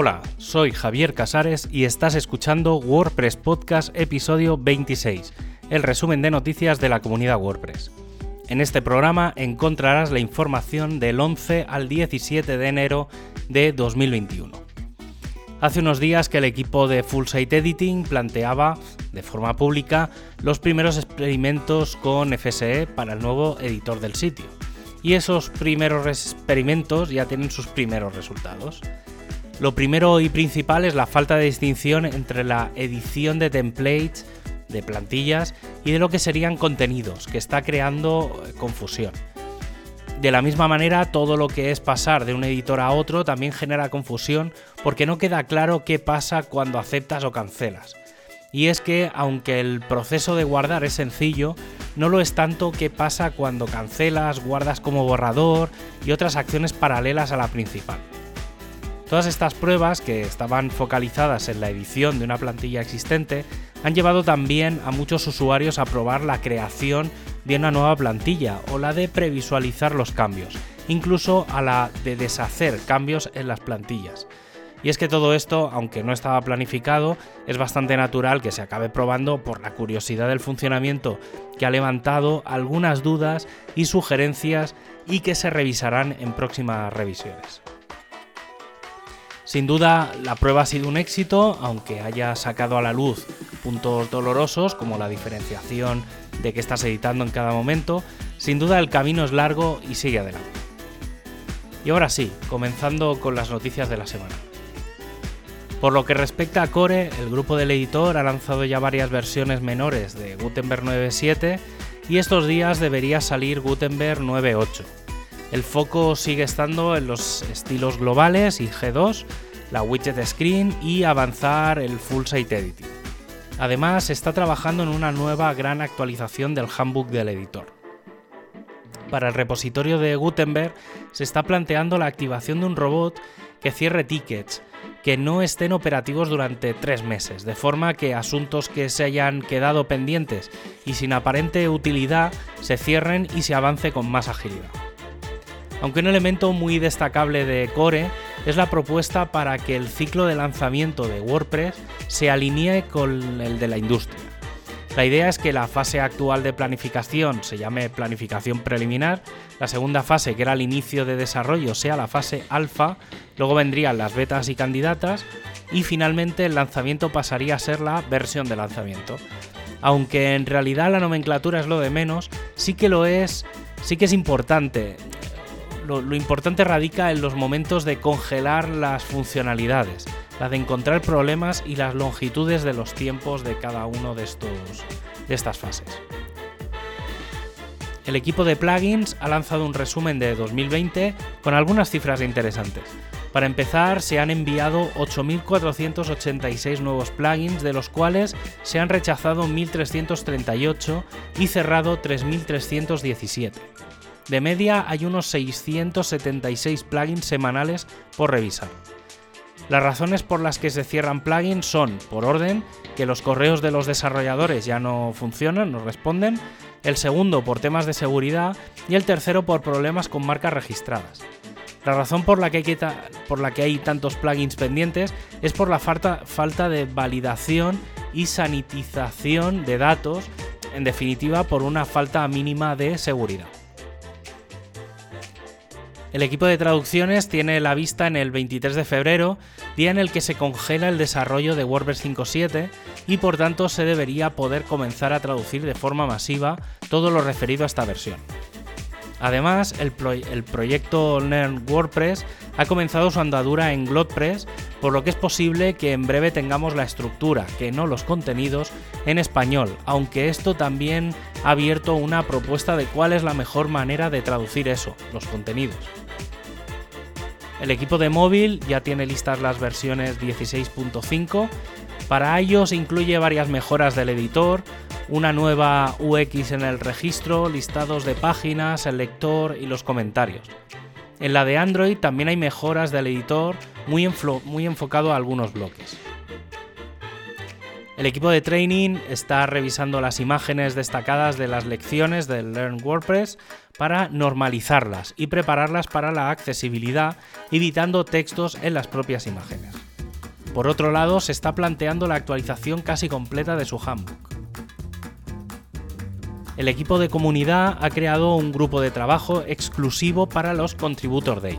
Hola, soy Javier Casares y estás escuchando WordPress Podcast episodio 26, el resumen de noticias de la comunidad WordPress. En este programa encontrarás la información del 11 al 17 de enero de 2021. Hace unos días que el equipo de Full Site Editing planteaba, de forma pública, los primeros experimentos con FSE para el nuevo editor del sitio. Y esos primeros experimentos ya tienen sus primeros resultados. Lo primero y principal es la falta de distinción entre la edición de templates, de plantillas y de lo que serían contenidos, que está creando eh, confusión. De la misma manera, todo lo que es pasar de un editor a otro también genera confusión porque no queda claro qué pasa cuando aceptas o cancelas. Y es que, aunque el proceso de guardar es sencillo, no lo es tanto qué pasa cuando cancelas, guardas como borrador y otras acciones paralelas a la principal. Todas estas pruebas, que estaban focalizadas en la edición de una plantilla existente, han llevado también a muchos usuarios a probar la creación de una nueva plantilla o la de previsualizar los cambios, incluso a la de deshacer cambios en las plantillas. Y es que todo esto, aunque no estaba planificado, es bastante natural que se acabe probando por la curiosidad del funcionamiento que ha levantado algunas dudas y sugerencias y que se revisarán en próximas revisiones. Sin duda, la prueba ha sido un éxito, aunque haya sacado a la luz puntos dolorosos como la diferenciación de que estás editando en cada momento. Sin duda, el camino es largo y sigue adelante. Y ahora sí, comenzando con las noticias de la semana. Por lo que respecta a Core, el grupo del editor ha lanzado ya varias versiones menores de Gutenberg 9.7 y estos días debería salir Gutenberg 9.8. El foco sigue estando en los estilos globales y G2, la widget screen y avanzar el full site editing. Además, se está trabajando en una nueva gran actualización del handbook del editor. Para el repositorio de Gutenberg se está planteando la activación de un robot que cierre tickets que no estén operativos durante tres meses, de forma que asuntos que se hayan quedado pendientes y sin aparente utilidad se cierren y se avance con más agilidad aunque un elemento muy destacable de Core es la propuesta para que el ciclo de lanzamiento de WordPress se alinee con el de la industria. La idea es que la fase actual de planificación se llame planificación preliminar, la segunda fase, que era el inicio de desarrollo, sea la fase alfa, luego vendrían las betas y candidatas y finalmente el lanzamiento pasaría a ser la versión de lanzamiento. Aunque en realidad la nomenclatura es lo de menos, sí que lo es, sí que es importante lo, importante radica en los momentos de congelar las funcionalidades, la de encontrar problemas y las longitudes de los tiempos de cada uno de, estos, de estas fases. El equipo de plugins ha lanzado un resumen de 2020 con algunas cifras interesantes. Para empezar, se han enviado 8.486 nuevos plugins, de los cuales se han rechazado 1.338 y cerrado 3.317. De media hay unos 676 plugins semanales por revisar. Las razones por las que se cierran plugins son, por orden, que los correos de los desarrolladores ya no funcionan, no responden, el segundo por temas de seguridad y el tercero por problemas con marcas registradas. La razón por la que hay, tantos plugins pendientes es por la falta de validación y sanitización de datos, en definitiva por una falta mínima de seguridad. El equipo de traducciones tiene la vista en el 23 de febrero, día en el que se congela el desarrollo de WordPress 5.7 y por tanto se debería poder comenzar a traducir de forma masiva todo lo referido a esta versión. Además, el, proyecto Learn WordPress ha comenzado su andadura en GlotPress, por lo que es posible que en breve tengamos la estructura, que no los contenidos, en español, aunque esto también ha abierto una propuesta de cuál es la mejor manera de traducir eso, los contenidos. El equipo de móvil ya tiene listas las versiones 16.5. Para ellos incluye varias mejoras del editor, una nueva UX en el registro, listados de páginas, el lector y los comentarios. En la de Android también hay mejoras del editor muy, muy enfocado a algunos bloques. El equipo de training está revisando las imágenes destacadas de las lecciones del Learn WordPress para normalizarlas y prepararlas para la accesibilidad, evitando textos en las propias imágenes. Por otro lado, se está planteando la actualización casi completa de su handbook. El equipo de comunidad ha creado un grupo de trabajo exclusivo para los Contributor Day,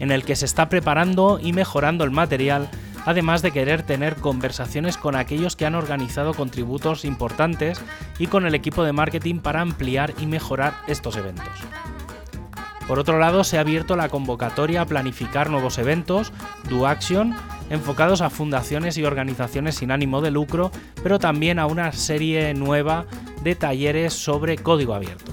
en el que se está preparando y mejorando el material, además de querer tener conversaciones con aquellos que han organizado contributos importantes y con el equipo de marketing para ampliar y mejorar estos eventos. Por otro lado, se ha abierto la convocatoria a planificar nuevos eventos, Do Action, enfocados a fundaciones y organizaciones sin ánimo de lucro, pero también a una serie nueva de talleres sobre código abierto.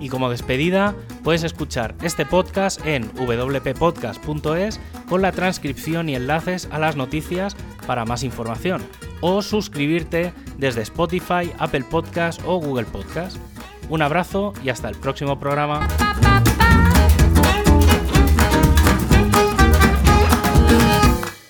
Y como despedida, puedes escuchar este podcast en wppodcast.es con la transcripción y enlaces a las noticias para más información, o suscribirte desde Spotify, Apple Podcast o Google Podcast. Un abrazo y hasta el próximo programa.